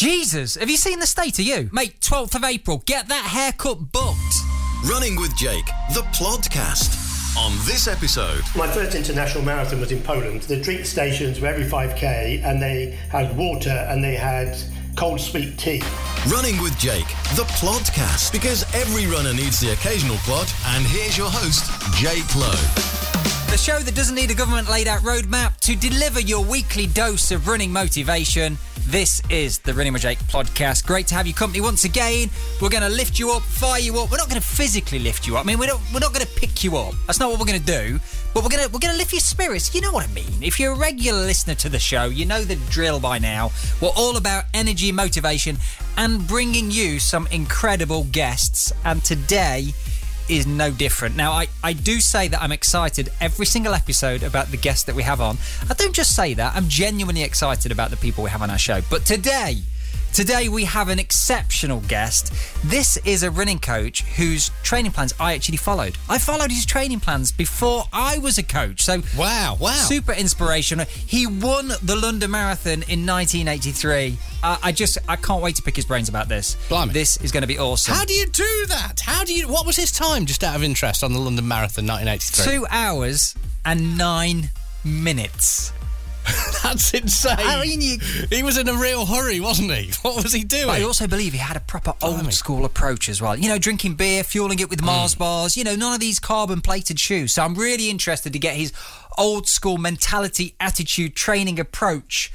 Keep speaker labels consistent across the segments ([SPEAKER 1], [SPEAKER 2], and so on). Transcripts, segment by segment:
[SPEAKER 1] Jesus, have you seen the state of you? Mate, 12th of April, get that haircut booked.
[SPEAKER 2] Running with Jake, the podcast. On this episode,
[SPEAKER 3] My first international marathon was in Poland. The drink stations were every 5k and they had water and they had cold sweet tea.
[SPEAKER 2] Running with Jake, the podcast, Because every runner needs the occasional plod. And here's your host, Jake Lowe.
[SPEAKER 1] The show that doesn't need a government laid out roadmap to deliver your weekly dose of running motivation. This is the Running with Jake podcast. Great to have you company once again. We're going to lift you up, fire you up. We're not going to physically lift you up. I mean, we're not, we're not going to pick you up. That's not what we're going to do. But we're going to we're going to lift your spirits. You know what I mean? If you're a regular listener to the show, you know the drill by now. We're all about energy, motivation, and bringing you some incredible guests. And today is no different. Now, I, I do say that I'm excited every single episode about the guests that we have on. I don't just say that, I'm genuinely excited about the people we have on our show. But today, Today we have an exceptional guest. This is a running coach whose training plans I actually followed. I followed his training plans before I was a coach. So
[SPEAKER 4] Wow, wow.
[SPEAKER 1] super inspirational. He won the London Marathon in 1983. Uh, I just I can't wait to pick his brains about this.
[SPEAKER 4] Blimey.
[SPEAKER 1] This is going to be awesome.
[SPEAKER 4] How do you do that? How do you? What was his time? Just out of interest on the London Marathon, 1983.
[SPEAKER 1] Two hours and nine minutes.
[SPEAKER 4] That's insane.
[SPEAKER 1] I mean, you-
[SPEAKER 4] he was in a real hurry, wasn't he? What was he doing?
[SPEAKER 1] But I also believe he had a proper old school approach as well. You know, drinking beer, fueling it with Mars mm. bars, you know, none of these carbon plated shoes. So I'm really interested to get his old school mentality, attitude, training approach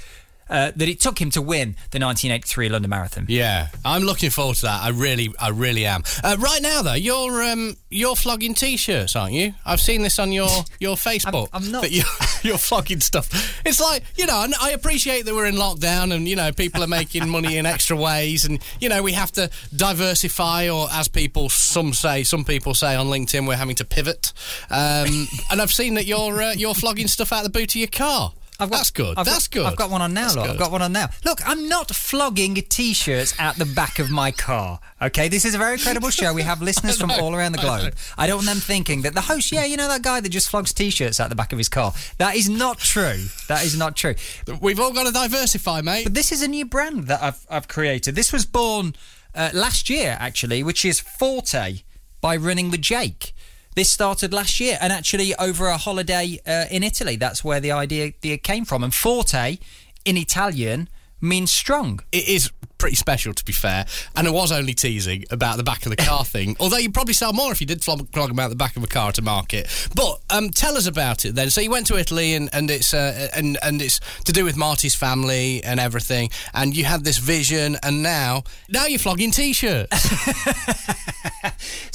[SPEAKER 1] uh, that it took him to win the 1983 London Marathon.
[SPEAKER 4] yeah, I'm looking forward to that. I really, I really am. Uh, right now, though, you're um, you're flogging t-shirts, aren't you? I've seen this on your your Facebook.
[SPEAKER 1] I'm not.
[SPEAKER 4] That you're, you're flogging stuff. It's like you know, I appreciate that we're in lockdown, and you know, people are making money in extra ways, and you know, we have to diversify, or as people some say, some people say on LinkedIn, we're having to pivot. Um, and I've seen that you're uh, you're flogging stuff out the boot of your car. That's good.
[SPEAKER 1] I've
[SPEAKER 4] That's
[SPEAKER 1] got,
[SPEAKER 4] good.
[SPEAKER 1] I've got one on now. Look, I've got one on now. Look, I'm not flogging t-shirts out the back of my car. Okay, this is a very credible show. We have listeners from all around the globe. I don't want them thinking that the host, yeah, you know that guy that just flogs t-shirts out the back of his car. That is not true. That is not true.
[SPEAKER 4] We've all got to diversify, mate.
[SPEAKER 1] But this is a new brand that I've I've created. This was born uh, last year, actually, which is Forte by Running with Jake. This started last year, and actually over a holiday uh, in Italy. That's where the idea, came from. And Forte, in Italian, means strong.
[SPEAKER 4] it is pretty special to be fair and I was only teasing about the back of the car thing although you'd probably sell more if you did flog, flog them out the back of a car to market but um, tell us about it then so you went to Italy and, and it's uh, and, and it's to do with Marty's family and everything and you had this vision and now now you're flogging t-shirts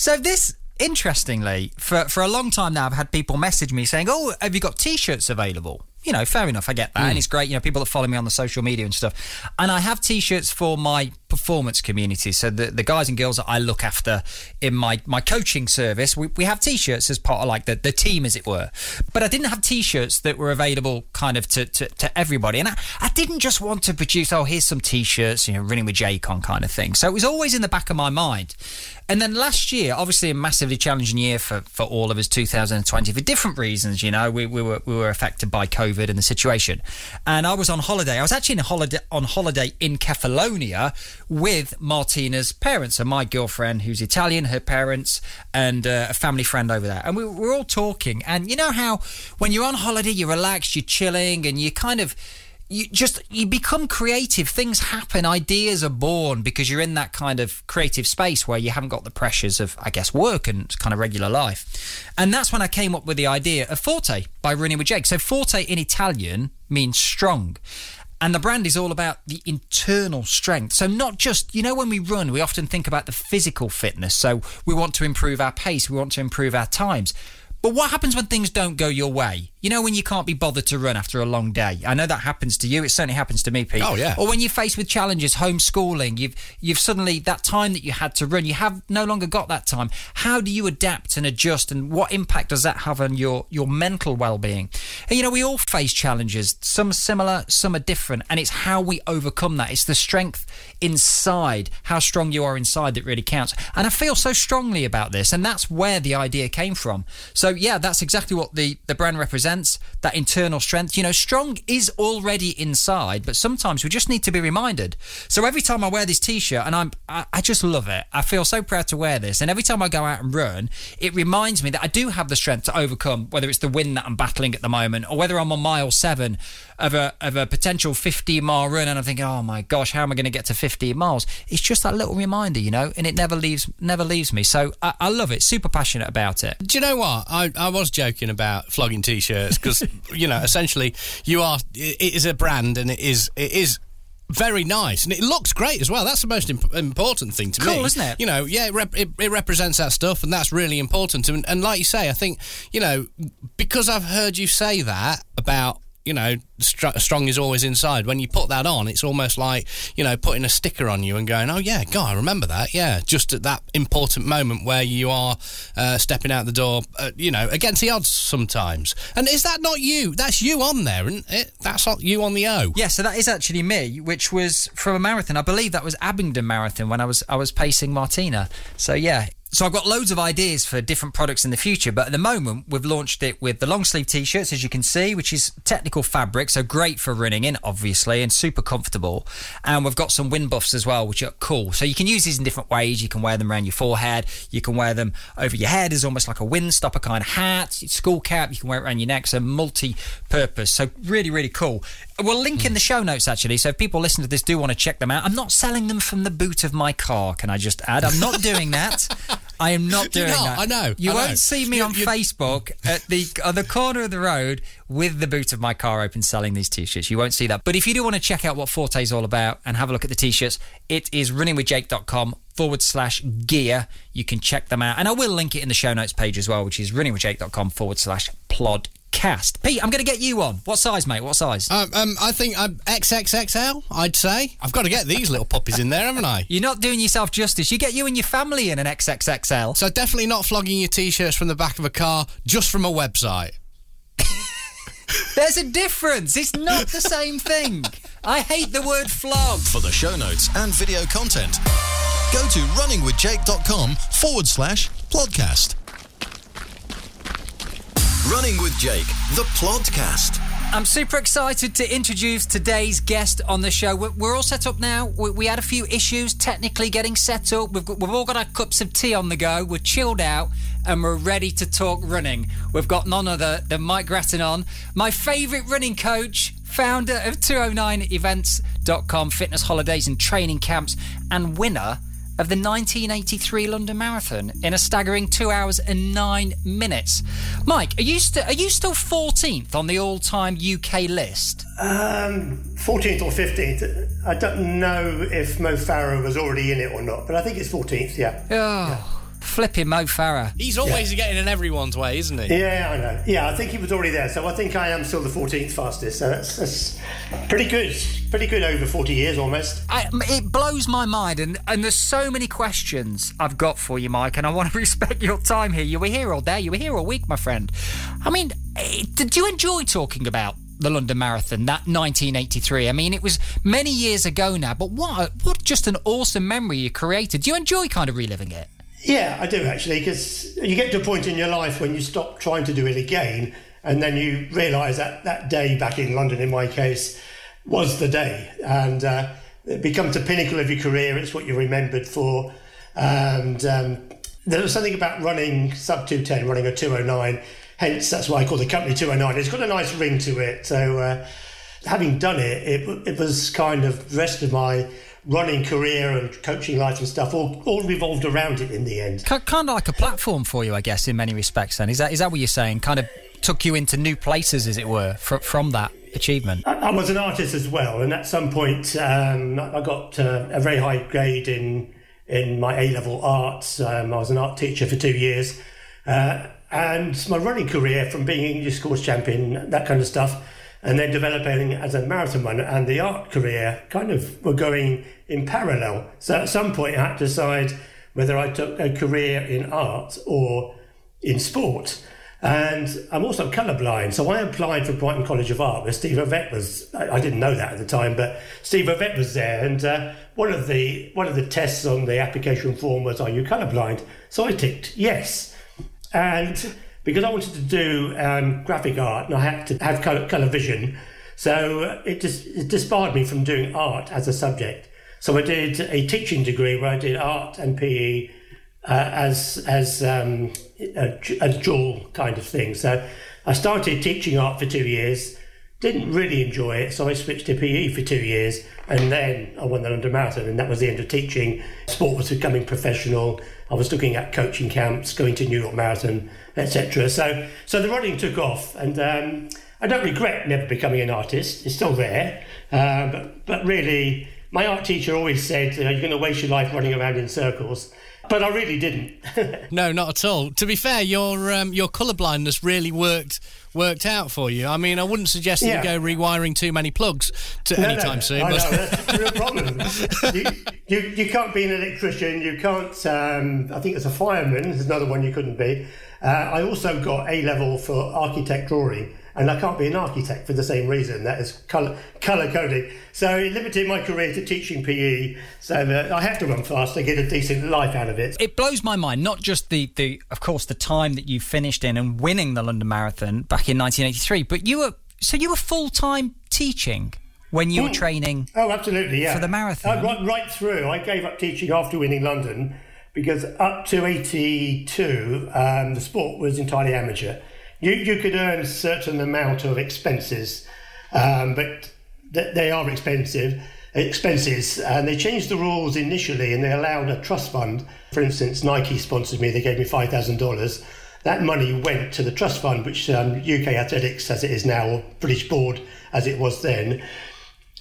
[SPEAKER 1] So this, interestingly, for for a long time now, I've had people message me saying, "Oh, have you got T-shirts available?" You know, fair enough, I get that, and hmm. it's great. You know, people that follow me on the social media and stuff, and I have T-shirts for my performance community. So the the guys and girls that I look after in my my coaching service, we, we have T-shirts as part of like the the team, as it were. But I didn't have T-shirts that were available kind of to to, to everybody, and I, I didn't just want to produce, oh, here's some T-shirts, you know, running with Jake on kind of thing. So it was always in the back of my mind. And then last year, obviously a massively challenging year for, for all of us, 2020, for different reasons. You know, we, we were we were affected by COVID and the situation. And I was on holiday. I was actually in holiday on holiday in Kefalonia with Martina's parents, and my girlfriend, who's Italian, her parents, and uh, a family friend over there. And we were all talking. And you know how when you're on holiday, you're relaxed, you're chilling, and you kind of you just you become creative things happen ideas are born because you're in that kind of creative space where you haven't got the pressures of i guess work and kind of regular life and that's when i came up with the idea of forte by running with jake so forte in italian means strong and the brand is all about the internal strength. So, not just, you know, when we run, we often think about the physical fitness. So, we want to improve our pace, we want to improve our times. But what happens when things don't go your way? You know, when you can't be bothered to run after a long day. I know that happens to you. It certainly happens to me, Pete.
[SPEAKER 4] Oh, yeah.
[SPEAKER 1] Or when you're faced with challenges, homeschooling, you've you've suddenly that time that you had to run, you have no longer got that time. How do you adapt and adjust, and what impact does that have on your your mental well-being? And, you know, we all face challenges. Some similar, some are different, and it's how we overcome that. It's the strength inside, how strong you are inside, that really counts. And I feel so strongly about this, and that's where the idea came from. So So yeah, that's exactly what the the brand represents. That internal strength. You know, strong is already inside, but sometimes we just need to be reminded. So every time I wear this t-shirt, and I'm I, I just love it. I feel so proud to wear this, and every time I go out and run, it reminds me that I do have the strength to overcome whether it's the wind that I'm battling at the moment, or whether I'm on mile seven of a of a potential 15 mile run, and I'm thinking, oh my gosh, how am I going to get to 15 miles? It's just that little reminder, you know, and it never leaves never leaves me. So I, I love it. Super passionate about it.
[SPEAKER 4] Do you know what? I, I was joking about flogging t-shirts because you know essentially you are it is a brand and it is it is very nice and it looks great as well. That's the most imp- important thing to
[SPEAKER 1] Cool,
[SPEAKER 4] me.
[SPEAKER 1] isn't it?
[SPEAKER 4] You know, yeah, it, rep- it, it represents that stuff and that's really important. And, and like you say, I think you know because I've heard you say that about you know, str- strong is always inside. When you put that on, it's almost like, you know, putting a sticker on you and going, oh, yeah, God, I remember that. Yeah, just at that important moment where you are uh, stepping out the door, uh, you know, against the odds sometimes. And is that not you? That's you on there, isn't it? That's not you on the O.
[SPEAKER 1] Yeah, so that is actually me, which was from a marathon. I believe that was Abingdon Marathon when I was I was pacing Martina. So yeah. So I've got loads of ideas for different products in the future, but at the moment we've launched it with the long sleeve t-shirts, as you can see, which is technical fabric, so great for running in, obviously, and super comfortable. And we've got some wind buffs as well, which are cool. So you can use these in different ways. You can wear them around your forehead. You can wear them over your head as almost like a windstopper kind of hat, school cap. You can wear it around your neck. So multi-purpose. So really, really cool. We'll link in the hmm. show notes actually. So if people listen to this do want to check them out, I'm not selling them from the boot of my car. Can I just add? I'm not doing that. I am not
[SPEAKER 4] You're
[SPEAKER 1] doing
[SPEAKER 4] not,
[SPEAKER 1] that.
[SPEAKER 4] I know,
[SPEAKER 1] You
[SPEAKER 4] I
[SPEAKER 1] won't
[SPEAKER 4] know.
[SPEAKER 1] see me on
[SPEAKER 4] you-
[SPEAKER 1] Facebook at the on the corner of the road with the boot of my car open selling these t-shirts. You won't see that. But if you do want to check out what Forte is all about and have a look at the t-shirts, it is runningwithjake.com forward slash gear. You can check them out. And I will link it in the show notes page as well, which is runningwithjake.com forward slash plodcast. Pete, I'm going to get you on. What size, mate? What size?
[SPEAKER 4] Um, um, I think I'm XXXL, I'd say. I've got to get these little puppies in there, haven't I?
[SPEAKER 1] You're not doing yourself justice. You get you and your family in an XXXL.
[SPEAKER 4] So definitely not flogging your t-shirts from the back of a car, just from a website.
[SPEAKER 1] There's a difference. It's not the same thing. I hate the word flog.
[SPEAKER 2] For the show notes and video content, go to runningwithjake.com forward slash plodcast. Running with Jake, the podcast.
[SPEAKER 1] I'm super excited to introduce today's guest on the show. We're, all set up now. We, we had a few issues technically getting set up. We've, got, we've all got our cups of tea on the go. We're chilled out and we're ready to talk running. We've got none other than Mike Gratton on, my favourite running coach, founder of 209events.com, fitness holidays and training camps, and winner of the 1983 London Marathon in a staggering two hours and nine minutes. Mike, are you still are you still 14th on the all-time UK list?
[SPEAKER 3] Um, 14th or 15th. I don't know if Mo Farah was already in it or not, but I think it's 14th, yeah.
[SPEAKER 1] Oh, flipping Mo Farah.
[SPEAKER 4] He's always getting in everyone's way, isn't he?
[SPEAKER 3] Yeah, I know. Yeah, I think he was already there. So I think I am still the 14th fastest. So that's, that's pretty good. Pretty good over 40 years almost.
[SPEAKER 1] I, it blows my mind, and, and there's so many questions I've got for you, Mike, and I want to respect your time here. You were here all day, you were here all week, my friend. I mean, eh, did you enjoy talking about the London Marathon, that 1983? I mean, it was many years ago now, but what a, what just an awesome memory you created. Do you enjoy kind of reliving it?
[SPEAKER 3] Yeah, I do actually, because you get to a point in your life when you stop trying to do it again, and then you realise that that day back in London, in my case, was the day, and uh, it becomes the pinnacle of your career. It's what you're remembered for, and um, there was something about running sub 210, running a 209. Hence, that's why I call the company 209. It's got a nice ring to it. So, uh, having done it, it, it was kind of the rest of my running career and coaching life and stuff all, all revolved around it in the end.
[SPEAKER 1] Kind of like a platform for you, I guess, in many respects. Then is that is that what you're saying? Kind of took you into new places, as it were, fr- from that achievement.
[SPEAKER 3] I, I was an artist as well, and at some point um, I got uh, a very high grade in in my A level arts. Um, I was an art teacher for two years, uh, and my running career from being English course champion, that kind of stuff, and then developing as a marathon runner and the art career kind of were going in parallel. So at some point I had to decide whether I took a career in art or in sport. And I'm also colourblind, so I applied for Brighton College of Art, where Steve Ovett was. I, didn't know that at the time, but Steve Ovett was there, and uh, one of the one of the tests on the application form was, "Are you colourblind?" So I ticked yes, and because I wanted to do um, graphic art and I had to have colour, colour vision. So it just it disbarred me from doing art as a subject. So I did a teaching degree where I did art and PE uh, as as um, a, a dual kind of thing. So I started teaching art for two years, didn't really enjoy it, so I switched to PE for two years, and then I won the London Marathon, and that was the end of teaching. Sport was becoming professional. I was looking at coaching camps, going to New York Marathon, etc. So so the running took off, and. Um, I don't regret never becoming an artist. It's still there, uh, but but really, my art teacher always said, you know, "You're going to waste your life running around in circles." But I really didn't.
[SPEAKER 4] no, not at all. To be fair, your um, your colour blindness really worked worked out for you. I mean, I wouldn't suggest yeah. you go rewiring too many plugs to
[SPEAKER 3] no,
[SPEAKER 4] any time
[SPEAKER 3] no,
[SPEAKER 4] soon.
[SPEAKER 3] I know, that's a real problem. you, you, you, can't be an electrician. You can't. Um, I think as a fireman, there's another one you couldn't be. Uh, I also got A level for architect drawing and I can't be an architect for the same reason. That is color color coding. So it limited my career to teaching PE. So uh, I have to run fast to get a decent life out of it.
[SPEAKER 1] It blows my mind. Not just the the of course the time that you finished in and winning the London Marathon back in 1983, but you were so you were full time teaching when you were hmm. training.
[SPEAKER 3] Oh, absolutely, yeah.
[SPEAKER 1] For the marathon,
[SPEAKER 3] uh, right, right through. I gave up teaching after winning London because up to 82, um, the sport was entirely amateur you, you could earn a certain amount of expenses, um, but th- they are expensive expenses and they changed the rules initially and they allowed a trust fund. For instance nike sponsored me they gave me $5000 that money went to the trust fund which um, uk athletics as it is now or british board as it was then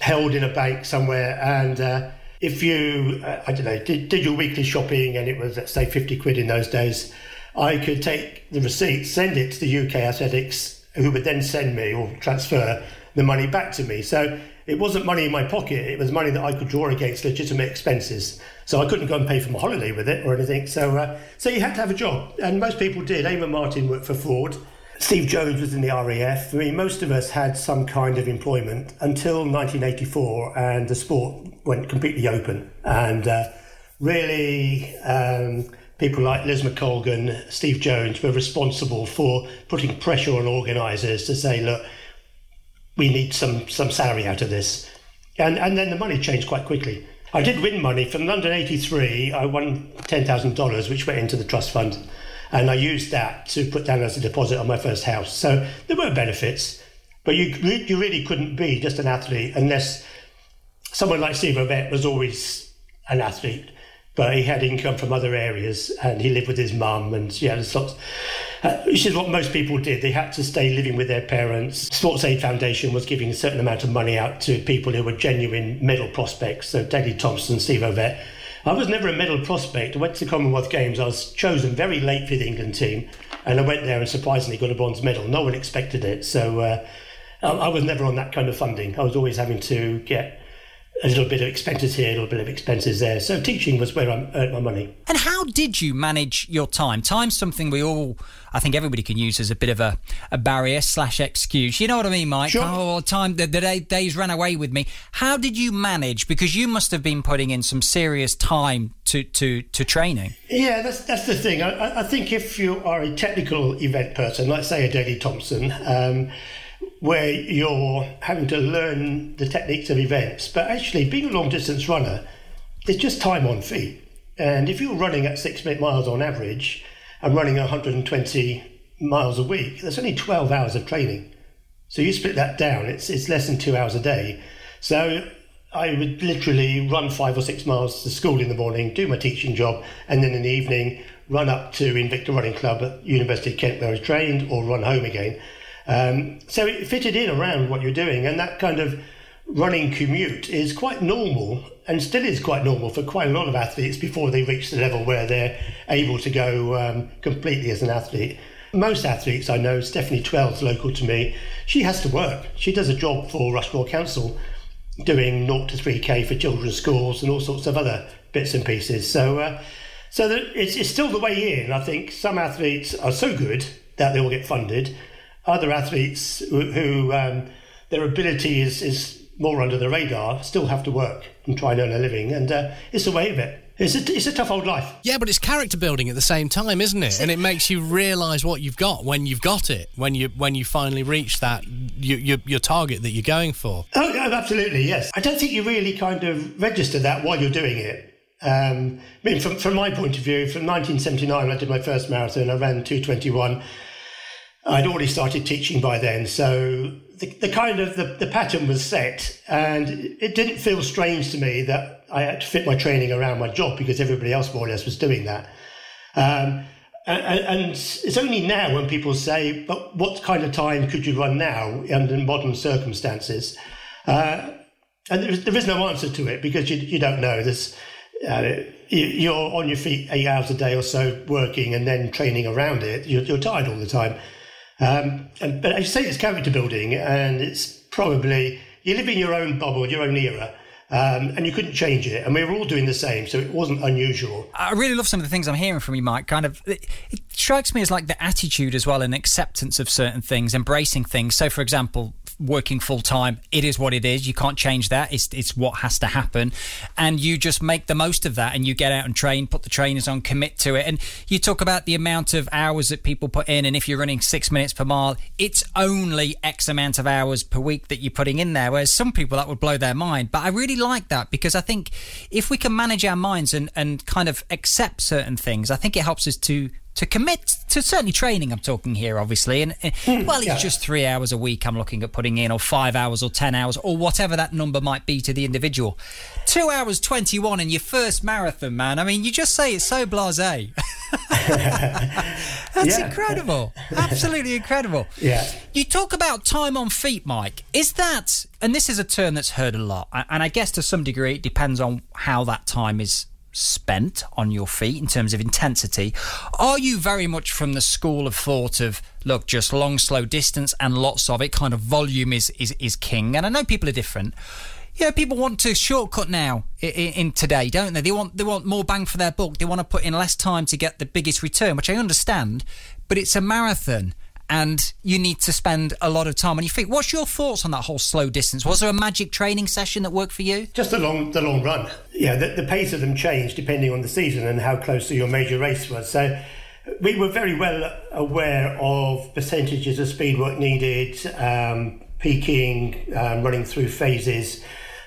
[SPEAKER 3] held in a bank somewhere. And uh, if you uh, i don't know did, did your weekly shopping and it was let's say 50 quid in those days I could take the receipt, send it to the UK Athletics, who would then send me or transfer the money back to me. So it wasn't money in my pocket, it was money that I could draw against legitimate expenses. So I couldn't go and pay for my holiday with it or anything. So, uh, so you had to have a job, and most people did. Eamonn Martin worked for Ford. Steve Jones was in the RAF. I mean, most of us had some kind of employment until 1984, and the sport went completely open. And uh, really, um, people like Liz McColgan, Steve Jones were responsible for putting pressure on organisers to say, look, we need some some salary out of this. And and then the money changed quite quickly. I did win money from London 83. I won $10,000, which went into the trust fund. And I used that to put down as a deposit on my first house. So there were benefits, but you, you really couldn't be just an athlete unless someone like Steve Ovett was always an athlete but he had income from other areas and he lived with his mum and yeah, lots, uh, which is what most people did. They had to stay living with their parents. Sports Aid Foundation was giving a certain amount of money out to people who were genuine medal prospects. So Daley Thompson, Steve Ovett. I was never a medal prospect. I went to the Commonwealth Games. I was chosen very late for the England team, and I went there and surprisingly got a bronze medal. No one expected it, so uh, I was never on that kind of funding. I was always having to get a little bit of expenses here, a little bit of expenses there. So teaching was where I earned my money.
[SPEAKER 1] And how did you manage your time? Time's something we all, I think everybody can use as a bit of a, a barrier slash excuse. You know what I mean, Mike?
[SPEAKER 3] Sure.
[SPEAKER 1] Oh, time, the, the day, days ran away with me. How did you manage? Because you must have been putting in some serious time to, to, to training.
[SPEAKER 3] Yeah, that's, that's the thing. I, I think if you are a technical event person, like say a Daley Thompson, um, where you're having to learn the techniques of events. But actually, being a long distance runner, it's just time on feet. And if you're running at six minute miles on average and running 120 miles a week, there's only 12 hours of training. So you split that down, it's, it's less than two hours a day. So I would literally run five or six miles to school in the morning, do my teaching job, and then in the evening run up to Invicta Running Club at University of Kent where I was trained or run home again. Um, so it fitted in around what you're doing, and that kind of running commute is quite normal and still is quite normal for quite a lot of athletes before they reach the level where they're able to go um, completely as an athlete. Most athletes I know, Stephanie Twell's local to me, she has to work. She does a job for Rushmoor Council doing 0 to 3K for children's schools and all sorts of other bits and pieces. So, uh, so it's, it's still the way in. I think some athletes are so good that they will get funded other athletes who, who um, their ability is, is more under the radar, still have to work and try and earn a living, and uh, it's a way of it. It's a, it's a tough old life.
[SPEAKER 4] Yeah, but it's character building at the same time, isn't it? And it makes you realise what you've got when you've got it, when you when you finally reach that your, your, your target that you're going for.
[SPEAKER 3] Oh, absolutely, yes. I don't think you really kind of register that while you're doing it. Um, I mean, from, from my point of view, from 1979, I did my first marathon. I ran 221. I'd already started teaching by then, so the, the kind of the, the pattern was set, and it didn't feel strange to me that I had to fit my training around my job because everybody else more or less was doing that. Um, and, and, it's only now when people say, "But what kind of time could you run now under modern circumstances?" Uh, and there is, there is, no answer to it because you, you don't know. There's uh, you're on your feet eight hours a day or so working and then training around it. You're, you're tired all the time. Um, and, but as you say, it's character building, and it's probably you live in your own bubble, your own era. Um, and you couldn't change it. And we were all doing the same, so it wasn't unusual.
[SPEAKER 1] I really love some of the things I'm hearing from you, Mike. Kind of, it, it strikes me as like the attitude as well and acceptance of certain things, embracing things. So, for example, working full time. It is what it is. You can't change that. It's it's what has to happen, and you just make the most of that. And you get out and train, put the trainers on, commit to it. And you talk about the amount of hours that people put in, and if you're running six minutes per mile, it's only X amount of hours per week that you're putting in there. Whereas some people that would blow their mind. But I really like that because I think if we can manage our minds and and kind of accept certain things, I think it helps us to to commit to certainly training. I'm talking here, obviously, and mm, well, it's yeah. just three hours a week. I'm looking at putting in, or five hours, or ten hours, or whatever that number might be to the individual. Two hours twenty-one in your first marathon, man. I mean, you just say it's so blasé. That's yeah. incredible. Absolutely incredible.
[SPEAKER 3] Yeah.
[SPEAKER 1] You talk about time on feet, Mike. Is that, and this is a term that's heard a lot, and I guess to some degree it depends on how that time is spent on your feet in terms of intensity. Are you very much from the school of thought of look, just long, slow distance and lots of it, kind of volume is is, is king? And I know people are different. Yeah, people want to shortcut now in, in, today, don't they? They want they want more bang for their buck. They want to put in less time to get the biggest return, which I understand. But it's a marathon, and you need to spend a lot of time on your feet. What's your thoughts on that whole slow distance? Was there a magic training session that worked for you?
[SPEAKER 3] Just the long, the long run. Yeah, the, the pace of them changed depending on the season and how close to your major race was. So we were very well aware of percentages of speed work needed, um, peaking, um, running through phases.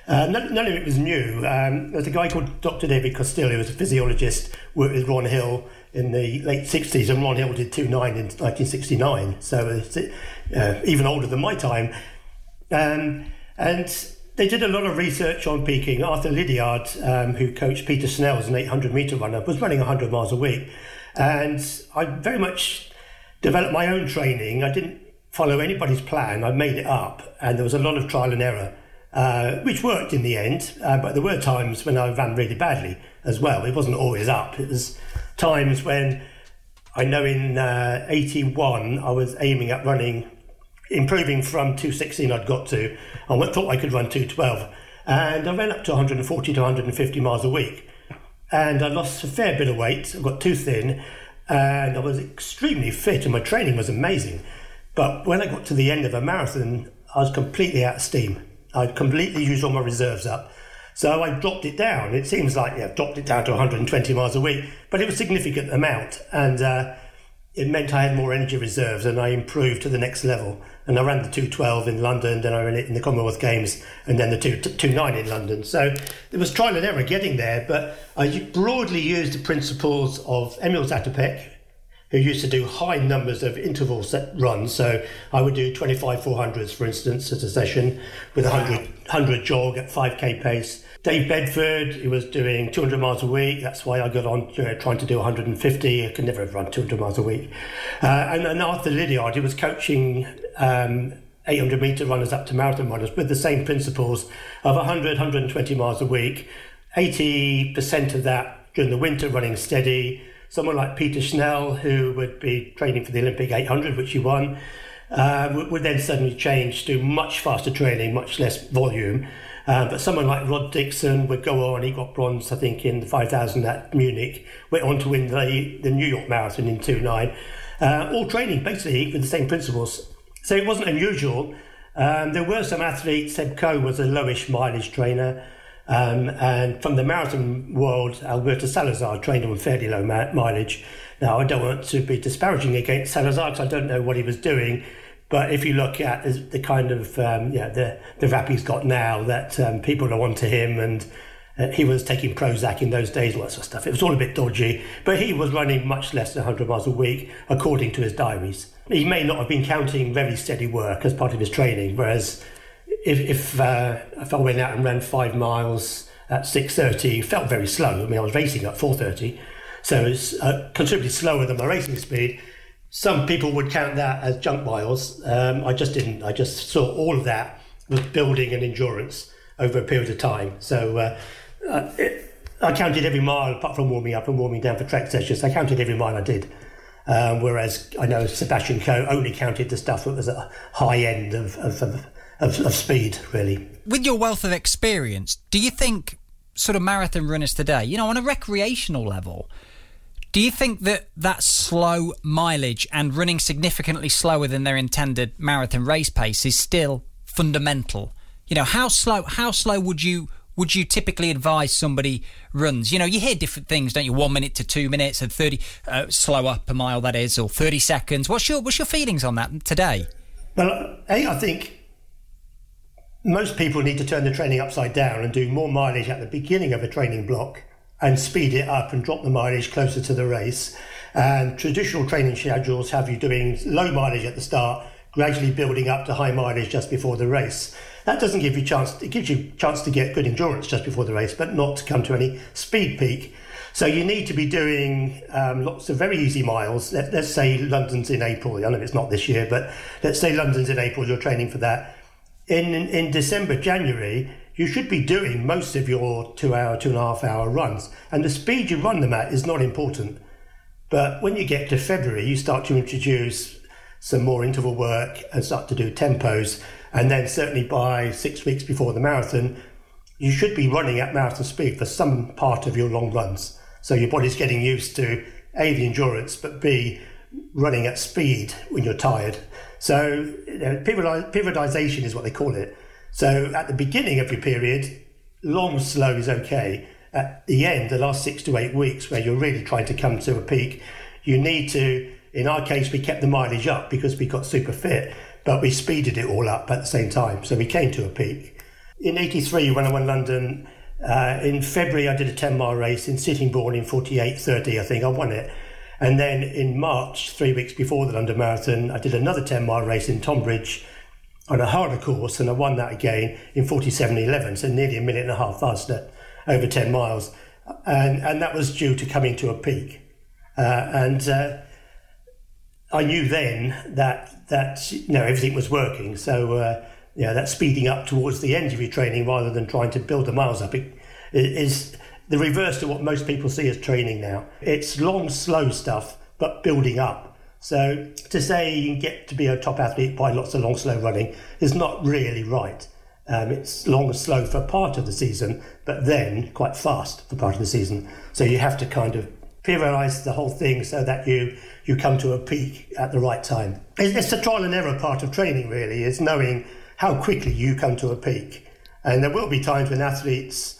[SPEAKER 3] Uh, none, none, of it was new. Um, there's a guy called Dr. David Costill, who was a physiologist, worked with Ron Hill in the late 60s, and Ron Hill did 2.9 in 1969, so it's uh, even older than my time. Um, and they did a lot of research on peaking. Arthur Lydiard, um, who coached Peter Snell as an 800 metre runner, was running 100 miles a week. And I very much developed my own training. I didn't follow anybody's plan, I made it up, and there was a lot of trial and error. Uh, which worked in the end, uh, but there were times when I ran really badly as well. It wasn't always up. It was times when I know in uh, 81 I was aiming at running, improving from 216 I'd got to. I thought I could run 212. And I ran up to 140 to 150 miles a week. And I lost a fair bit of weight. I got too thin. And I was extremely fit, and my training was amazing. But when I got to the end of a marathon, I was completely out of steam. I'd completely used all my reserves up. So I dropped it down. It seems like yeah, dropped it down to 120 miles a week, but it was a significant amount, and uh, it meant I had more energy reserves, and I improved to the next level. And I ran the 212 in London, then I ran it in the Commonwealth Games, and then the 229 in London. So there was trial and error getting there, but I broadly used the principles of Emil Zatopek, who used to do high numbers of interval set runs. So I would do 25 400s, for instance, at a session with a 100, 100 jog at 5k pace. Dave Bedford, he was doing 200 miles a week. That's why I got on, you know, trying to do 150. I could never have run 200 miles a week. Uh, and, and Arthur Lydiard, he was coaching um, 800 meter runners up to marathon runners with the same principles of 100, 120 miles a week. 80% of that during the winter running steady, someone like Peter Snell, who would be training for the Olympic 800, which he won, uh, would then suddenly change to much faster training, much less volume. Uh, but someone like Rod Dixon would go on. He got bronze, I think, in the 5,000 at Munich. Went on to win the, the New York Marathon in 2.9. Uh, all training basically with the same principles. So it wasn't unusual Um, there were some athletes. Seb Coe was a lowish mileage trainer. Um, and from the marathon world, Alberto Salazar trained on fairly low ma- mileage. Now, I don't want to be disparaging against Salazar because I don't know what he was doing. But if you look at the kind of um, yeah the the rap he's got now, that um, people are onto him, and uh, he was taking Prozac in those days, all that sort of stuff. It was all a bit dodgy, but he was running much less than 100 miles a week, according to his diaries. He may not have been counting very steady work as part of his training, whereas if if, uh, if I went out and ran five miles at 6:30, felt very slow. I mean, I was racing at 4:30, so it's uh, considerably slower than my racing speed some people would count that as junk miles. Um, I just didn't. I just saw all of that was building an endurance over a period of time. So uh, uh, it, I counted every mile apart from warming up and warming down for track sessions. I counted every mile I did. Um, whereas I know Sebastian Coe only counted the stuff that was at high end of, of, of, of speed, really.
[SPEAKER 1] With your wealth of experience, do you think sort of marathon runners today, you know, on a recreational level, do you think that that slow mileage and running significantly slower than their intended marathon race pace is still fundamental? You know, how slow how slow would you would you typically advise somebody runs? You know, you hear different things, don't you? One minute to two minutes, and thirty uh, slower per mile that is, or thirty seconds. What's your what's your feelings on that today?
[SPEAKER 3] Well, a I think most people need to turn the training upside down and do more mileage at the beginning of a training block and speed it up and drop the mileage closer to the race. And traditional training schedules have you doing low mileage at the start, gradually building up to high mileage just before the race. That doesn't give you chance. It gives you chance to get good endurance just before the race, but not to come to any speed peak. So you need to be doing um, lots of very easy miles. Let, us say London's in April. I know it's not this year, but let's say London's in April. You're training for that. In in, December, January, you should be doing most of your two hour, two and a half hour runs. And the speed you run them at is not important. But when you get to February, you start to introduce some more interval work and start to do tempos. And then, certainly by six weeks before the marathon, you should be running at marathon speed for some part of your long runs. So your body's getting used to A, the endurance, but B, running at speed when you're tired. So, you know, periodization is what they call it. So at the beginning of your period, long, slow is okay. At the end, the last six to eight weeks, where you're really trying to come to a peak, you need to, in our case, we kept the mileage up because we got super fit, but we speeded it all up at the same time. So we came to a peak. In 83, when I won London, uh, in February, I did a 10 mile race in Sittingbourne in 48.30, I think. I won it. And then in March, three weeks before the London Marathon, I did another 10 mile race in Tonbridge on a harder course, and I won that again in 47.11, so nearly a minute and a half faster, over 10 miles. And, and that was due to coming to a peak. Uh, and uh, I knew then that, that you know, everything was working. So, uh, that speeding up towards the end of your training rather than trying to build the miles up it, it is the reverse to what most people see as training now. It's long, slow stuff, but building up. So to say you can get to be a top athlete by lots of long, slow running is not really right. Um, it's long and slow for part of the season, but then quite fast for part of the season. So you have to kind of periodize the whole thing so that you you come to a peak at the right time. It's, it's trial and error part of training, really, It's knowing how quickly you come to a peak. And there will be times when athletes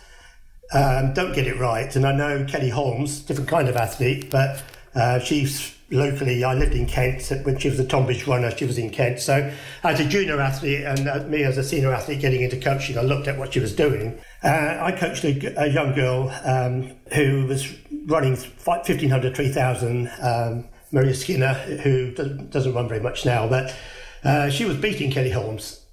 [SPEAKER 3] um, don't get it right. And I know Kelly Holmes, different kind of athlete, but uh, she's locally. I lived in Kent when she was a Tonbridge runner. She was in Kent. So as a junior athlete and uh, me as a senior athlete getting into coaching, I looked at what she was doing. Uh, I coached a, a young girl um, who was running 1500, 3000. Um, Maria Skinner, who doesn't run very much now, but uh, she was beating Kelly Holmes.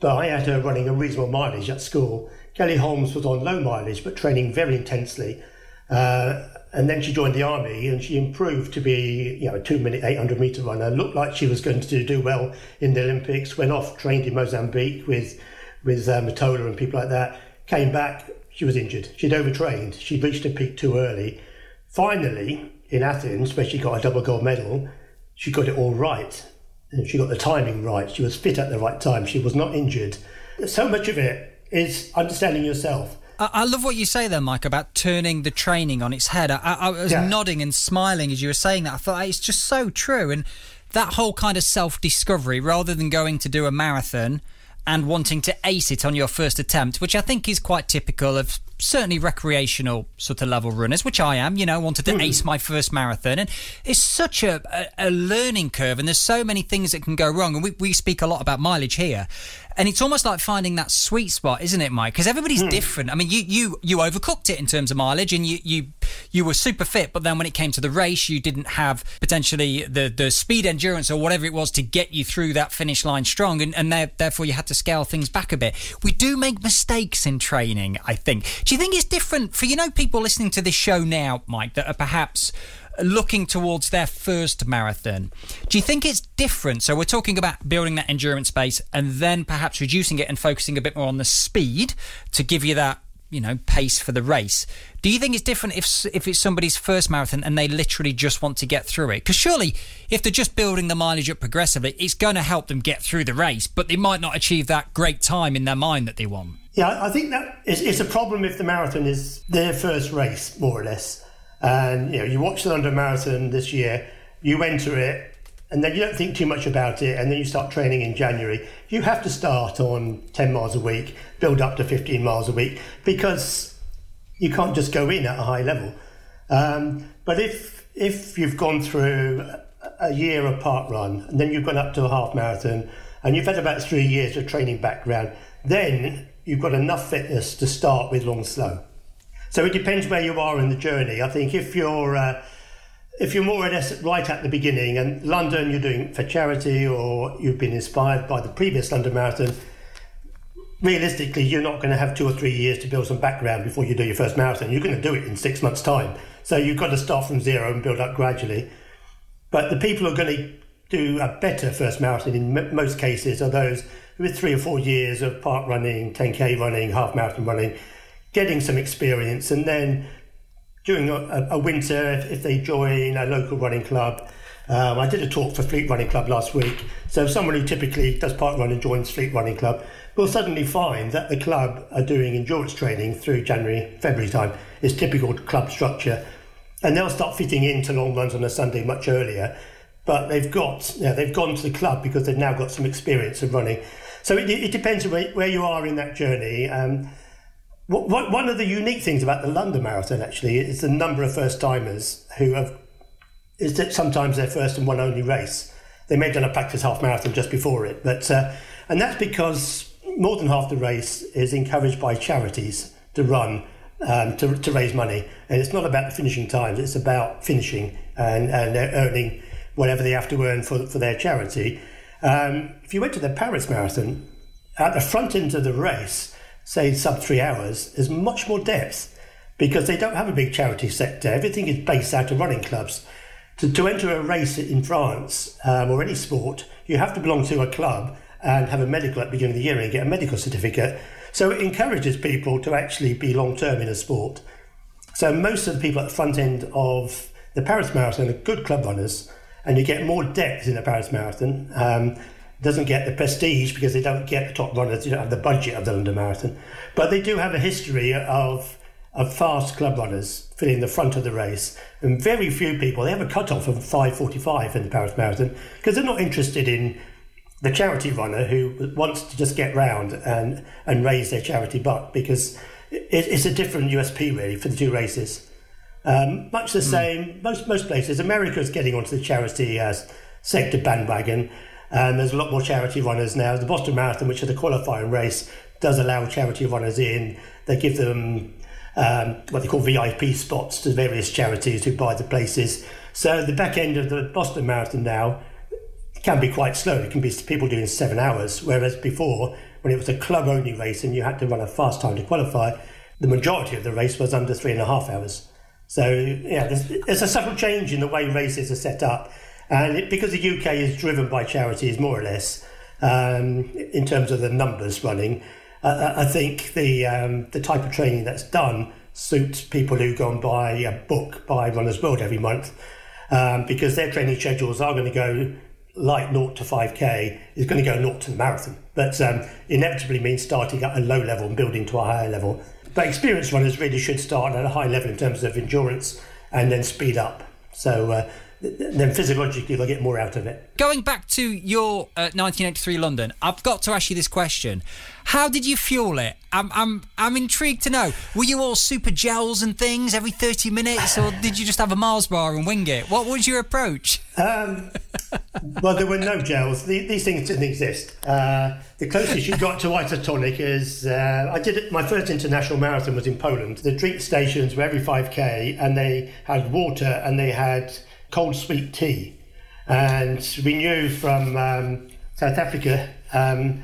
[SPEAKER 3] But I had her running a reasonable mileage at school. Kelly Holmes was on low mileage, but training very intensely. Uh, and then she joined the army and she improved to be you know a two minute 800 meter runner. Looked like she was going to do well in the olympics went off trained in mozambique with with uh, Mutola and people like that. Came back she was injured. She'd overtrained. She reached a peak too early. Finally in athens where she got a double gold medal she got it all right. And she got the timing right. She was fit at the right time. She was not injured. So much of it is understanding yourself
[SPEAKER 1] I, love what you say there, Mike, about turning the training on its head. I, I was yeah. nodding and smiling as you were saying that. I thought it's just so true. And that whole kind of self discovery, rather than going to do a marathon and wanting to ace it on your first attempt, which I think is quite typical of certainly recreational sort of level runners, which I am, you know, wanted to hmm. ace my first marathon. And it's such a, a, a, learning curve, and there's so many things that can go wrong. And we, we speak a lot about mileage here. And it's almost like finding that sweet spot, isn't it, Mike? Because everybody's mm. different. I mean, you, you you overcooked it in terms of mileage, and you, you you were super fit, but then when it came to the race, you didn't have potentially the the speed endurance or whatever it was to get you through that finish line strong, and, and there, therefore you had to scale things back a bit. We do make mistakes in training, I think. Do you think it's different for you know people listening to this show now, Mike, that are perhaps looking towards their first marathon. Do you think it's different? So we're talking about building that endurance base and then perhaps reducing it and focusing a bit more on the speed to give you that you know pace for the race. Do you think it's different if if it's somebody's first marathon and they literally just want to get through it? Because surely, if they're just building the mileage up progressively, it's going to help them get through the race, but they might not achieve that great time in their mind that they want.
[SPEAKER 3] Yeah, I think that is, it's a problem if the marathon is their first race, more or less. And you know, you watch the London Marathon this year, you enter it, and then you don't think too much about it, and then you start training in January. You have to start on 10 miles a week, build up to 15 miles a week, because you can't just go in at a high level. Um, but if if you've gone through a year of parkrun, and then you've gone up to a half marathon, and you've had about three years of training background, then you've got enough fitness to start with long slow. So it depends where you are in the journey. I think if you're uh, if you're more or less right at the beginning, and London you're doing for charity, or you've been inspired by the previous London Marathon, realistically you're not going to have two or three years to build some background before you do your first marathon. You're going to do it in six months' time. So you've got to start from zero and build up gradually. But the people who are going to do a better first marathon in m- most cases are those with three or four years of park running, 10k running, half marathon running getting some experience, and then during a, a winter, if, if, they join a local running club. Um, I did a talk for Fleet Running Club last week. So someone who typically does park run and joins Fleet Running Club will suddenly find that the club are doing endurance training through January, February time. It's typical club structure. And they'll start fitting into long runs on a Sunday much earlier. But they've got, you know, they've gone to the club because they've now got some experience of running. So it, it depends where, where you are in that journey. Um, one of the unique things about the London Marathon actually is the number of first timers who have is that sometimes their first and one only race. They may have done a practice half marathon just before it, but uh, and that's because more than half the race is encouraged by charities to run um, to, to raise money, and it's not about the finishing times; it's about finishing and and earning whatever they have to earn for for their charity. Um, if you went to the Paris Marathon, at the front end of the race say sub three hours, there's much more depth because they don't have a big charity sector. Everything is based out of running clubs. To, to enter a race in France um, or any sport, you have to belong to a club and have a medical at the beginning of the year and get a medical certificate. So it encourages people to actually be long term in a sport. So most of the people at the front end of the Paris Marathon are good club runners, and you get more depth in the Paris Marathon. Um, doesn't get the prestige because they don't get the top runners, they don't have the budget of the London Marathon. But they do have a history of of fast club runners filling the front of the race. And very few people, they have a cut-off of 5.45 in the Paris Marathon because they're not interested in the charity runner who wants to just get round and, and raise their charity buck because it, it's a different USP really for the two races. Um, much the mm. same, most, most places, America is getting onto the charity uh, sector bandwagon and there's a lot more charity runners now. The Boston Marathon, which is a qualifying race, does allow charity runners in. They give them um, what they call VIP spots to various charities who buy the places. So the back end of the Boston Marathon now can be quite slow. It can be people doing seven hours, whereas before, when it was a club only race and you had to run a fast time to qualify, the majority of the race was under three and a half hours. So yeah, there's, there's a subtle change in the way races are set up. And it, because the UK is driven by charities, more or less, um, in terms of the numbers running, uh, I think the um, the type of training that's done suits people who go and buy a book by Runners World every month, um, because their training schedules are going to go like 0 to 5k is going to go 0 to the marathon. But um, inevitably means starting at a low level and building to a higher level. But experienced runners really should start at a high level in terms of endurance and then speed up. So uh, then physiologically they'll get more out of it.
[SPEAKER 1] Going back to your uh, 1983 London, I've got to ask you this question: How did you fuel it? I'm, I'm, I'm intrigued to know. Were you all super gels and things every 30 minutes, or did you just have a Mars bar and wing it? What was your approach?
[SPEAKER 3] Um, well, there were no gels. The, these things didn't exist. Uh, the closest you got to isotonic is uh, I did it. My first international marathon was in Poland. The drink stations were every 5k, and they had water and they had cold sweet tea. And we knew from um, South Africa. Um,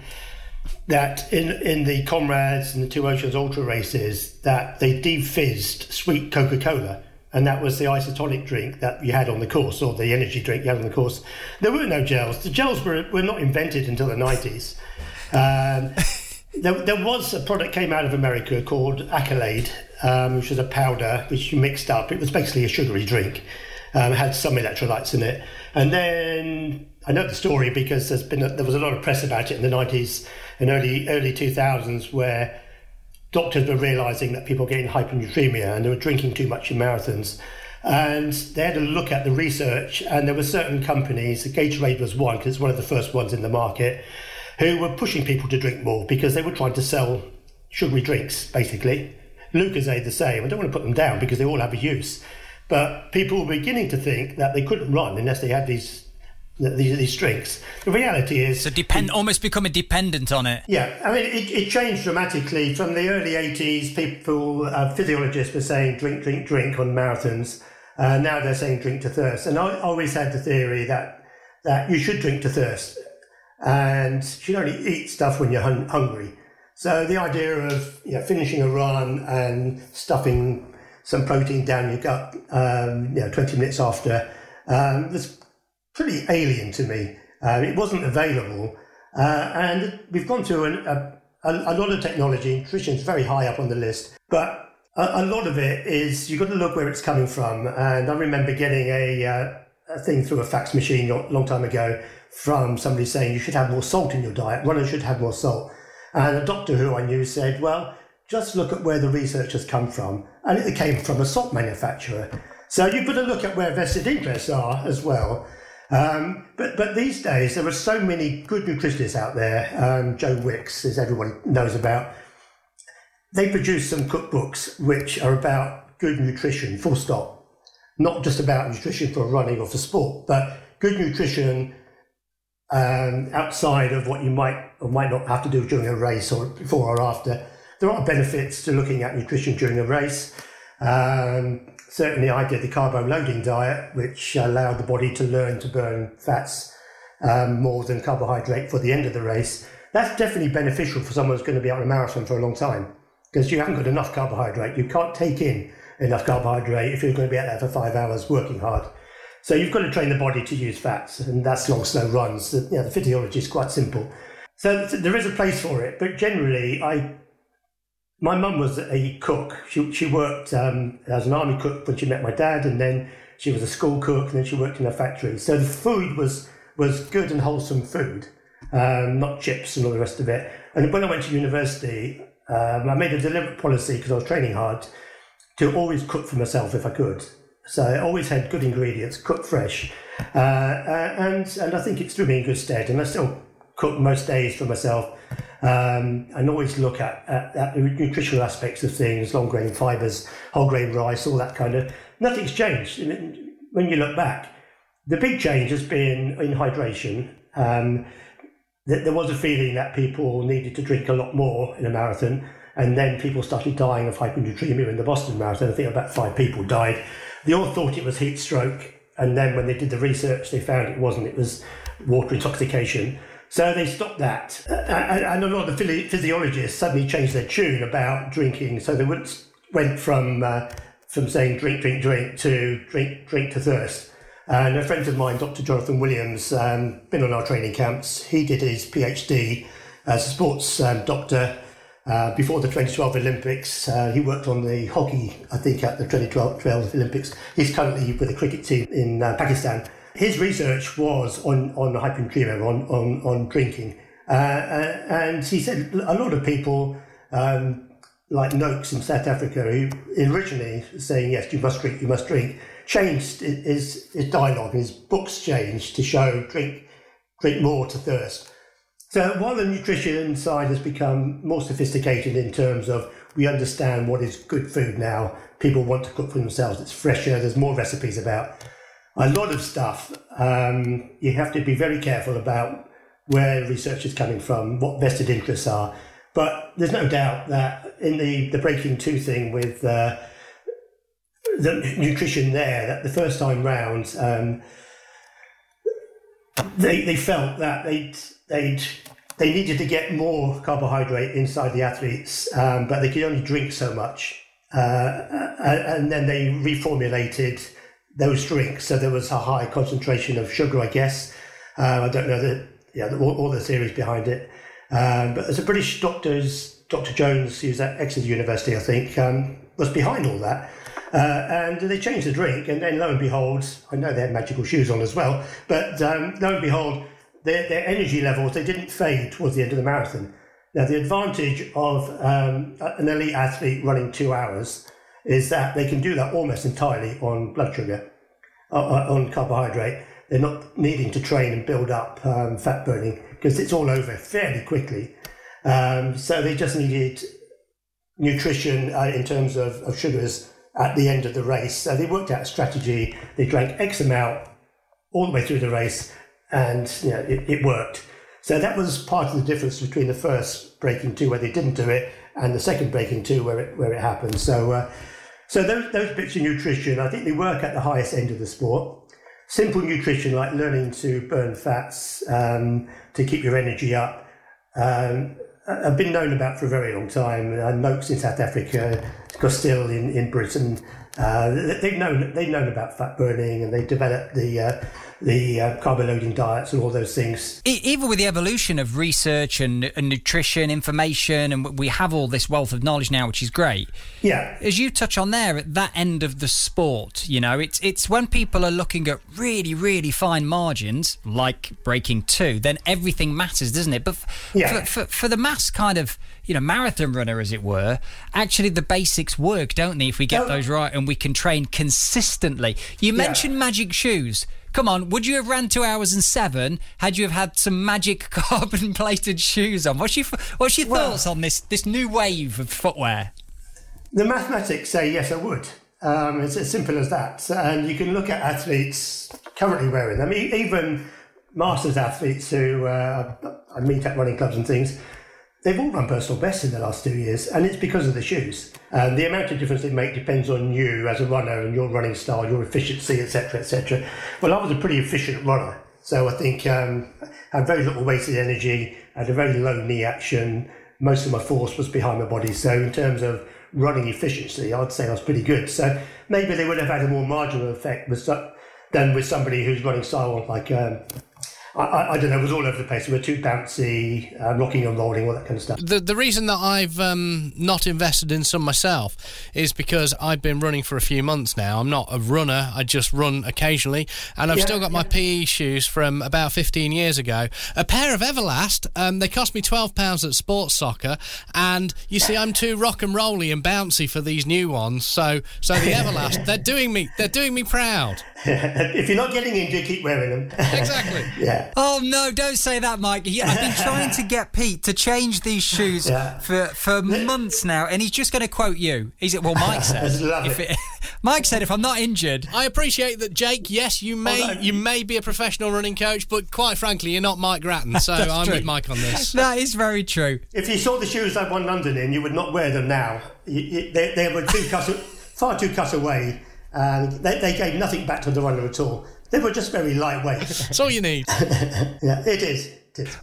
[SPEAKER 3] that in in the Comrades and the Two Oceans Ultra races that they defizzed sweet Coca Cola. And that was the isotonic drink that you had on the course, or the energy drink you had on the course. There were no gels. The gels were, were not invented until the 90s. Um, there, there, was a product came out of America called Accolade, um, which was a powder which you mixed up. It was basically a sugary drink. Um, had some electrolytes in it. And then I know the story because there's been a, there was a lot of press about it in the 90s and early early 2000s where doctors were realizing that people were getting hyponatremia and they were drinking too much in marathons. And they had a look at the research, and there were certain companies, Gatorade was one, because it's one of the first ones in the market, who were pushing people to drink more because they were trying to sell sugary drinks, basically. Lucozade the same. I don't want to put them down because they all have a use. But people were beginning to think that they couldn't run unless they had these these, these drinks. The reality is,
[SPEAKER 1] so depend almost becoming dependent on it.
[SPEAKER 3] Yeah, I mean, it, it changed dramatically from the early '80s. People, uh, physiologists, were saying drink, drink, drink on marathons. Uh, now they're saying drink to thirst. And I always had the theory that that you should drink to thirst, and you should only eat stuff when you're hun- hungry. So the idea of you know, finishing a run and stuffing some protein down your gut, um, you know, 20 minutes after, um, was pretty alien to me. Uh, it wasn't available. Uh, and we've gone through an, a, a, lot of technology. Nutrition is very high up on the list, but a, a, lot of it is you've got to look where it's coming from. And I remember getting a, uh, a thing through a fax machine a long time ago from somebody saying you should have more salt in your diet. Runners should have more salt. And a doctor who I knew said, well, just look at where the research has come from. And it came from a salt manufacturer. So you've got to look at where vested interests are as well. Um, but but these days there are so many good nutritionists out there. Um, Joe Wicks, as everyone knows about, they produce some cookbooks which are about good nutrition. Full stop. Not just about nutrition for running or for sport, but good nutrition um, outside of what you might or might not have to do during a race or before or after. There are benefits to looking at nutrition during a race. Um, certainly I did the carbo loading diet, which allowed the body to learn to burn fats um, more than carbohydrate for the end of the race. That's definitely beneficial for someone who's going to be out on a marathon for a long time because you haven't got enough carbohydrate. You can't take in enough carbohydrate if you're going to be out there for five hours working hard. So you've got to train the body to use fats, and that's long, slow runs. The, you know, the physiology is quite simple. So there is a place for it, but generally, I my mum was a cook. She, she worked um, as an army cook when she met my dad, and then she was a school cook, and then she worked in a factory. So the food was was good and wholesome food, um, not chips and all the rest of it. And when I went to university, um, I made a deliberate policy because I was training hard to always cook for myself if I could. So I always had good ingredients, cooked fresh, uh, uh, and and I think it's stood me in good stead. And I still cook most days for myself um, and always look at, at, at, the nutritional aspects of things, long grain fibers, whole grain rice, all that kind of. Nothing's changed. When you look back, the big change has been in hydration. Um, there was a feeling that people needed to drink a lot more in a marathon, and then people started dying of hyponatremia in the Boston Marathon. I think about five people died. They all thought it was heat stroke, and then when they did the research, they found it wasn't. It was water intoxication. So they stopped that. And a lot of the physiologists suddenly changed their tune about drinking. So they went from, uh, from saying drink, drink, drink to drink, drink to thirst. And a friend of mine, Dr. Jonathan Williams, um, been on our training camps. He did his PhD as a sports um, doctor uh, before the 2012 Olympics. Uh, he worked on the hockey, I think, at the 2012 Olympics. He's currently with the cricket team in uh, Pakistan his research was on, on hyponatremia, on, on, on drinking. Uh, uh, and he said a lot of people, um, like Noakes in South Africa, who originally saying yes, you must drink, you must drink, changed his, his dialogue, his books changed to show drink, drink more to thirst. So while the nutrition side has become more sophisticated in terms of we understand what is good food now, people want to cook for themselves. It's fresher. There's more recipes about a lot of stuff. Um, you have to be very careful about where research is coming from, what vested interests are. But there's no doubt that in the, the breaking two thing with uh, the nutrition there, that the first time round, um, they, they felt that they'd, they'd, they needed to get more carbohydrate inside the athletes, um, but they could only drink so much. Uh, and then they reformulated those drinks. So there was a high concentration of sugar, I guess. Uh, I don't know the, yeah, the, all, all, the theories behind it. Um, but as a British doctor's, Dr. Jones, who's at Exeter University, I think, um, was behind all that. Uh, and they changed the drink, and then lo and behold, I know they had magical shoes on as well, but um, lo and behold, their, their energy levels, they didn't fade towards the end of the marathon. Now, the advantage of um, an elite athlete running two hours is that they can do that almost entirely on blood sugar, uh, uh on carbohydrate. They're not needing to train and build up um, fat burning because it's all over fairly quickly. Um, so they just needed nutrition uh, in terms of, of sugars at the end of the race. So they worked out a strategy. They drank X amount all the way through the race, and you know, it, it worked. So that was part of the difference between the first breaking two where they didn't do it and the second breaking two where it where it happened. So uh, so those those bits of nutrition, I think they work at the highest end of the sport. Simple nutrition like learning to burn fats um, to keep your energy up. Um, have been known about for a very long time. Uh, Noakes in South Africa, Costill in, in Britain, uh, they've known they've known about fat burning and they developed the uh, the uh, carbo loading diets and all those things.
[SPEAKER 1] Even with the evolution of research and, and, nutrition information, and we have all this wealth of knowledge now, which is great.
[SPEAKER 3] Yeah.
[SPEAKER 1] As you touch on there, at that end of the sport, you know, it's it's when people are looking at really really fine margins, like breaking two, then everything matters, doesn't it? But f- yeah. for, for, for the mass kind of you know marathon runner, as it were, actually the basics work, don't they? If we get oh. those right and we can train consistently. You mentioned yeah. magic shoes. Come on, would you have ran two hours and seven had you have had some magic carbon plated shoes on? What's your What's your well, thoughts on this this new wave of footwear?
[SPEAKER 3] The mathematics say yes, I would. Um, it's as simple as that. And you can look at athletes currently wearing them, even masters athletes who uh, I meet at running clubs and things they've all run personal bests in the last two years, and it's because of the shoes. And the amount of difference they make depends on you as a runner and your running style, your efficiency, etc., etc. Well, I was a pretty efficient runner, so I think um, I had very little wasted energy, had a very low knee action. Most of my force was behind my body, so in terms of running efficiency, I'd say I was pretty good. So maybe they would have had a more marginal effect with, than with somebody who's running style like um, I, I, don't know, it was all over the place. We were too bouncy, uh, rocking and rolling, all that kind of stuff.
[SPEAKER 4] The, the reason that I've um, not invested in some myself is because I've been running for a few months now. I'm not a runner, I just run occasionally, and I've yeah, still got yeah. my PE shoes from about 15 years ago. A pair of Everlast, um, they cost me £12 at Sports Soccer, and you see, I'm too rock and rolly and bouncy for these new ones. So, so the Everlast, they're doing me, they're doing me proud.
[SPEAKER 3] if you're not getting injured, keep wearing them.
[SPEAKER 4] exactly.
[SPEAKER 3] yeah.
[SPEAKER 1] Oh no! Don't say that, Mike. He, I've been trying to get Pete to change these shoes yeah. for for months now, and he's just going to quote you. He's well, Mike said. if it, Mike said, if I'm not injured,
[SPEAKER 4] I appreciate that, Jake. Yes, you may you may be a professional running coach, but quite frankly, you're not Mike Gratton. So I'm true. with Mike on this.
[SPEAKER 1] That is very true.
[SPEAKER 3] If you saw the shoes I've won London in, you would not wear them now. You, you, they, they, were too cut, far too cut away, and they, they gave nothing back to the runner at all. They were just very lightweight.
[SPEAKER 4] That's all you need.
[SPEAKER 3] yeah, it is.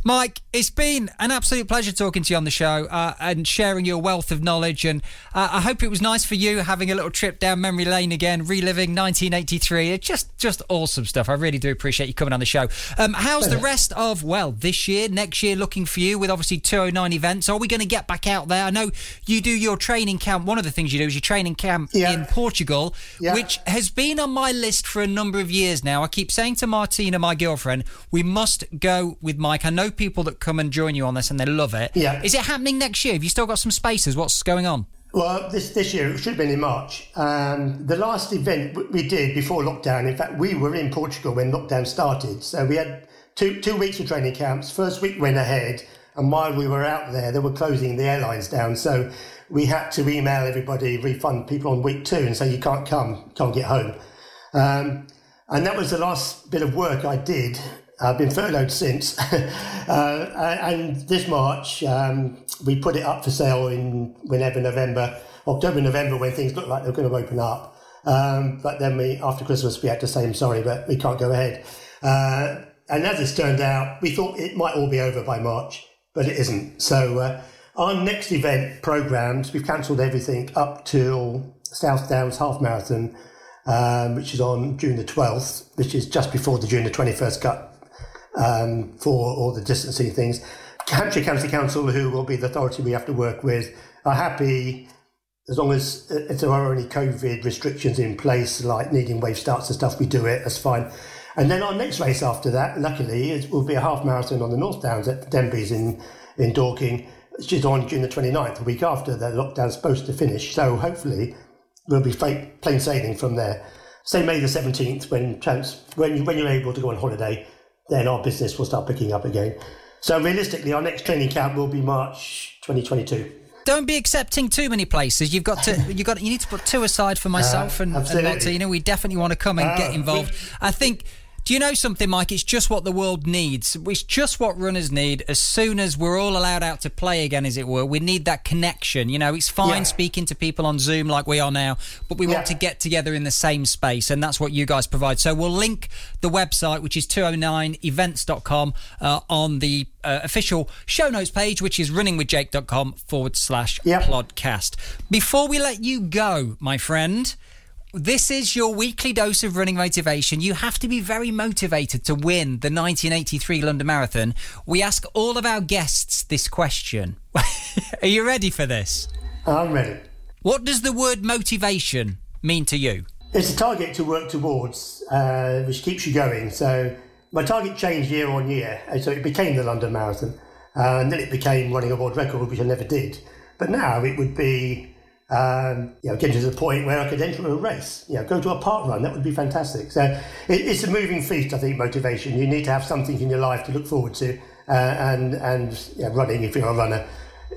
[SPEAKER 1] Mike, it's been an absolute pleasure talking to you on the show uh, and sharing your wealth of knowledge. And uh, I hope it was nice for you having a little trip down memory lane again, reliving 1983. It's just, just awesome stuff. I really do appreciate you coming on the show. Um, how's the rest of, well, this year, next year looking for you with obviously 209 events? Are we going to get back out there? I know you do your training camp. One of the things you do is your training camp yeah. in Portugal, yeah. which has been on my list for a number of years now. I keep saying to Martina, my girlfriend, we must go with Mike like I know people that come and join you on this and they love it.
[SPEAKER 3] Yeah.
[SPEAKER 1] Is it happening next year? Have you still got some spaces? What's going on?
[SPEAKER 3] Well, this this year it should have been in March. Um, the last event we did before lockdown. In fact, we were in Portugal when lockdown started, so we had two two weeks of training camps. First week went ahead, and while we were out there, they were closing the airlines down. So we had to email everybody, refund people on week two, and say you can't come, can't get home. Um, and that was the last bit of work I did. I've been furloughed since. uh, and this March, um, we put it up for sale in whenever November, October, November, when things looked like they were going to open up. Um, but then we, after Christmas, we had to say, I'm sorry, but we can't go ahead. Uh, and as it's turned out, we thought it might all be over by March, but it isn't. So uh, our next event programs, we've cancelled everything up till South Downs Half Marathon, um, which is on June the 12th, which is just before the June the 21st cut um, for all the distancing things. Hampshire County Council, who will be the authority we have to work with, are happy as long as if there are any COVID restrictions in place, like needing wave starts and stuff, we do it. That's fine. And then our next race after that, luckily, is, will be a half marathon on the North Downs at Denbies in in Dorking, which is on June the 29th, the week after the lockdown's supposed to finish. So hopefully, we'll be plain sailing from there. Say May the 17th, when chance when when you're able to go on holiday, then our business will start picking up again. So realistically, our next training camp will be March 2022.
[SPEAKER 1] Don't be accepting too many places. You've got to. You got. You need to put two aside for myself
[SPEAKER 3] Uh,
[SPEAKER 1] and, and. Martina. We definitely want to come and
[SPEAKER 3] Uh,
[SPEAKER 1] get involved. I think. Do you know something, Mike? It's just what the world needs. It's just what runners need. As soon as we're all allowed out to play again, as it were, we need that connection. You know, it's fine
[SPEAKER 3] Yeah.
[SPEAKER 1] speaking to people on Zoom like we are now, but we
[SPEAKER 3] Yeah.
[SPEAKER 1] want to get together in the same space, and that's what you guys provide. So we'll link the website, which is 209events.com, uh, on the uh, official show notes page, which is runningwithjake.com forward slash podcast. Before we let you go, my friend, this is your weekly dose of running motivation. You have to be very motivated to win the 1983 London Marathon. We ask all of our guests this question. Are you ready for this?
[SPEAKER 3] I'm ready.
[SPEAKER 1] What does the word motivation mean to you?
[SPEAKER 3] It's a target to work towards, uh, which keeps you going. So my target changed year on year. So it became the London Marathon. Uh, and then it became running a world record, which I never did. But now it would be, um, you know, getting to the point where I could enter a race, you know, go to a park run. That would be fantastic. So it, it's a moving feast, I think, motivation. You need to have something in your life to look forward to. Uh, and, and running, if you're a runner,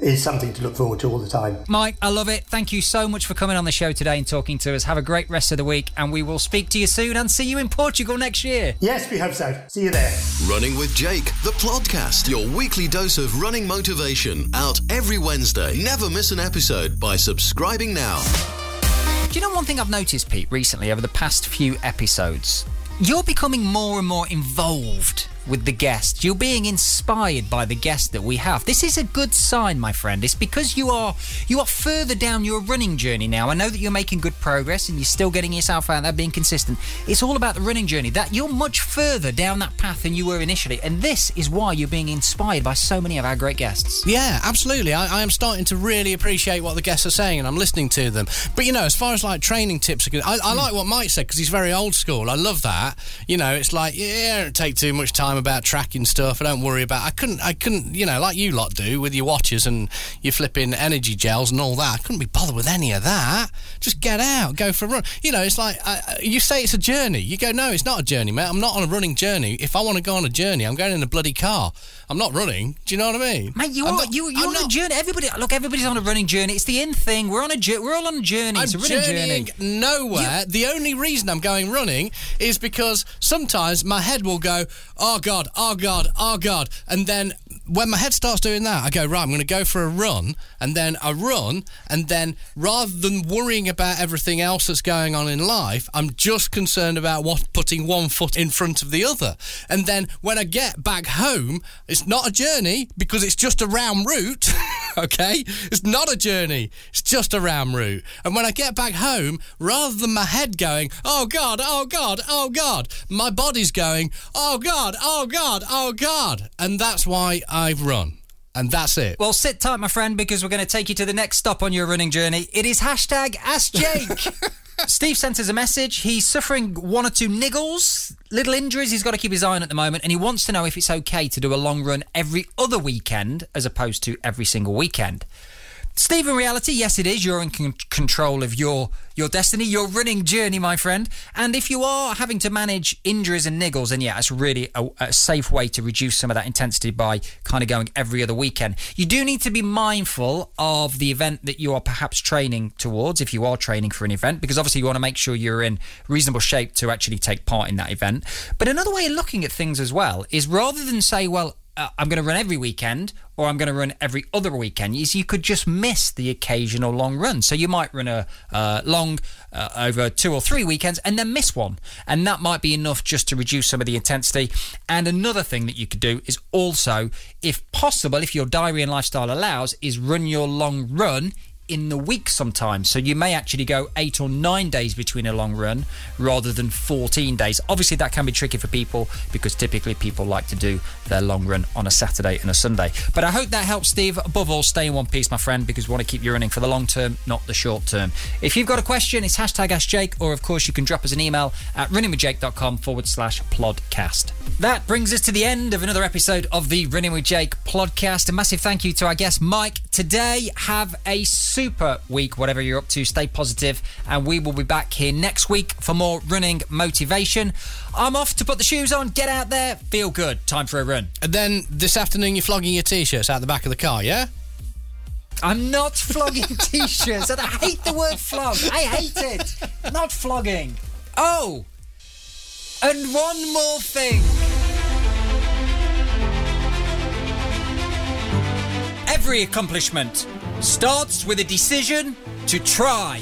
[SPEAKER 3] is something to look forward to all the time.
[SPEAKER 1] Mike, I love it. Thank you so much for coming on the show today and talking to us. Have a great rest of the week, and we will speak to you soon and see you in Portugal next year.
[SPEAKER 3] Yes, we hope so. See you there.
[SPEAKER 2] Running with Jake, the Plodcast, your weekly dose of running motivation, out every Wednesday. Never miss an episode by subscribing now.
[SPEAKER 1] Do you know one thing I've noticed, Pete, recently over the past few episodes? You're becoming more and more involved with the guests. You're being inspired by the guests that we have. This is a good sign, my friend. It's because you are you are further down your running journey now. I know that you're making good progress and you're still getting yourself out there, being consistent. It's all about the running journey. That you're much further down that path than you were initially, and this is why you're being inspired by so many of our great guests.
[SPEAKER 4] Yeah, absolutely. I, I am starting to really appreciate what the guests are saying, and I'm listening to them. But you know, as far as like training tips, are I, I hmm. like what Mike said because he's very old school. I love that. You know, it's like yeah, don't take too much time about tracking stuff. I don't worry about. I couldn't. I couldn't. You know, like you lot do with your watches and your flipping energy gels and all that. I couldn't be bothered with any of that. Just get out, go for a run. You know, it's like I, you say it's a journey. You go, no, it's not a journey, mate. I'm not on a running journey. If I want to go on a journey, I'm going in a bloody car. I'm not running. Do you know what I mean?
[SPEAKER 1] Mate, you
[SPEAKER 4] I'm
[SPEAKER 1] are
[SPEAKER 4] not-
[SPEAKER 1] you, you're
[SPEAKER 4] I'm
[SPEAKER 1] on a journey. Everybody, look, everybody's on a running journey. It's the in thing. We're on a journey. We're all on a journey.
[SPEAKER 4] I'm
[SPEAKER 1] it's a running
[SPEAKER 4] journeying
[SPEAKER 1] journey.
[SPEAKER 4] nowhere. The only reason I'm going running is because sometimes my head will go, oh God, oh God, oh God. And then when my head starts doing that, I go, right, I'm going to go for a run. And then I run. And then rather than worrying about everything else that's going on in life, I'm just concerned about what putting one foot in front of the other. And then when I get back home, it's not a journey because it's just a round route. okay? It's not a journey. It's just a round route. And when I get back home, rather than my head going, oh God, oh God, oh God, my body's going, oh God, oh Oh, God, oh God. And that's why I've run. And that's it.
[SPEAKER 1] Well, sit tight, my friend, because we're going to take you to the next stop on your running journey. It is hashtag Ask Jake. Steve sent us a message. He's suffering one or two niggles, little injuries he's got to keep his eye on at the moment, and he wants to know if it's okay to do a long run every other weekend as opposed to every single weekend. Steve, in reality, yes, it is. You're in con- control of your your destiny, your running journey, my friend. And if you are having to manage injuries and niggles, then yeah, it's really a, a safe way to reduce some of that intensity by kind of going every other weekend. You do need to be mindful of the event that you are perhaps training towards, if you are training for an event, because obviously you want to make sure you're in reasonable shape to actually take part in that event. But another way of looking at things as well is rather than say, well, uh, I'm going to run every weekend or I'm going to run every other weekend is you could just miss the occasional long run. So you might run a uh, long uh, over two or three weekends and then miss one. And that might be enough just to reduce some of the intensity. And another thing that you could do is also, if possible, if your diary and lifestyle allows, is run your long run in the week sometimes. So you may actually go eight or nine days between a long run rather than 14 days. Obviously, that can be tricky for people because typically people like to do their long run on a Saturday and a Sunday. But I hope that helps, Steve. Above all, stay in one piece, my friend, because we want to keep you running for the long term, not the short term. If you've got a question, it's hashtag Ask Jake, or of course, you can drop us an email at runningwithjake.com forward slash podcast. That brings us to the end of another episode of the Running with Jake podcast. A massive thank you to our guest, Mike. Today, have a super week, whatever you're up to. Stay positive, and we will be back here next week for more running motivation. I'm off to put the shoes on, get out there, feel good. Time for a run.
[SPEAKER 4] And then this afternoon, you're flogging your t-shirts out the back of the car, yeah?
[SPEAKER 1] I'm not flogging t-shirts, and I hate the word flog. I hate it. Not flogging. Oh, and one more thing. Every accomplishment starts with a decision to try.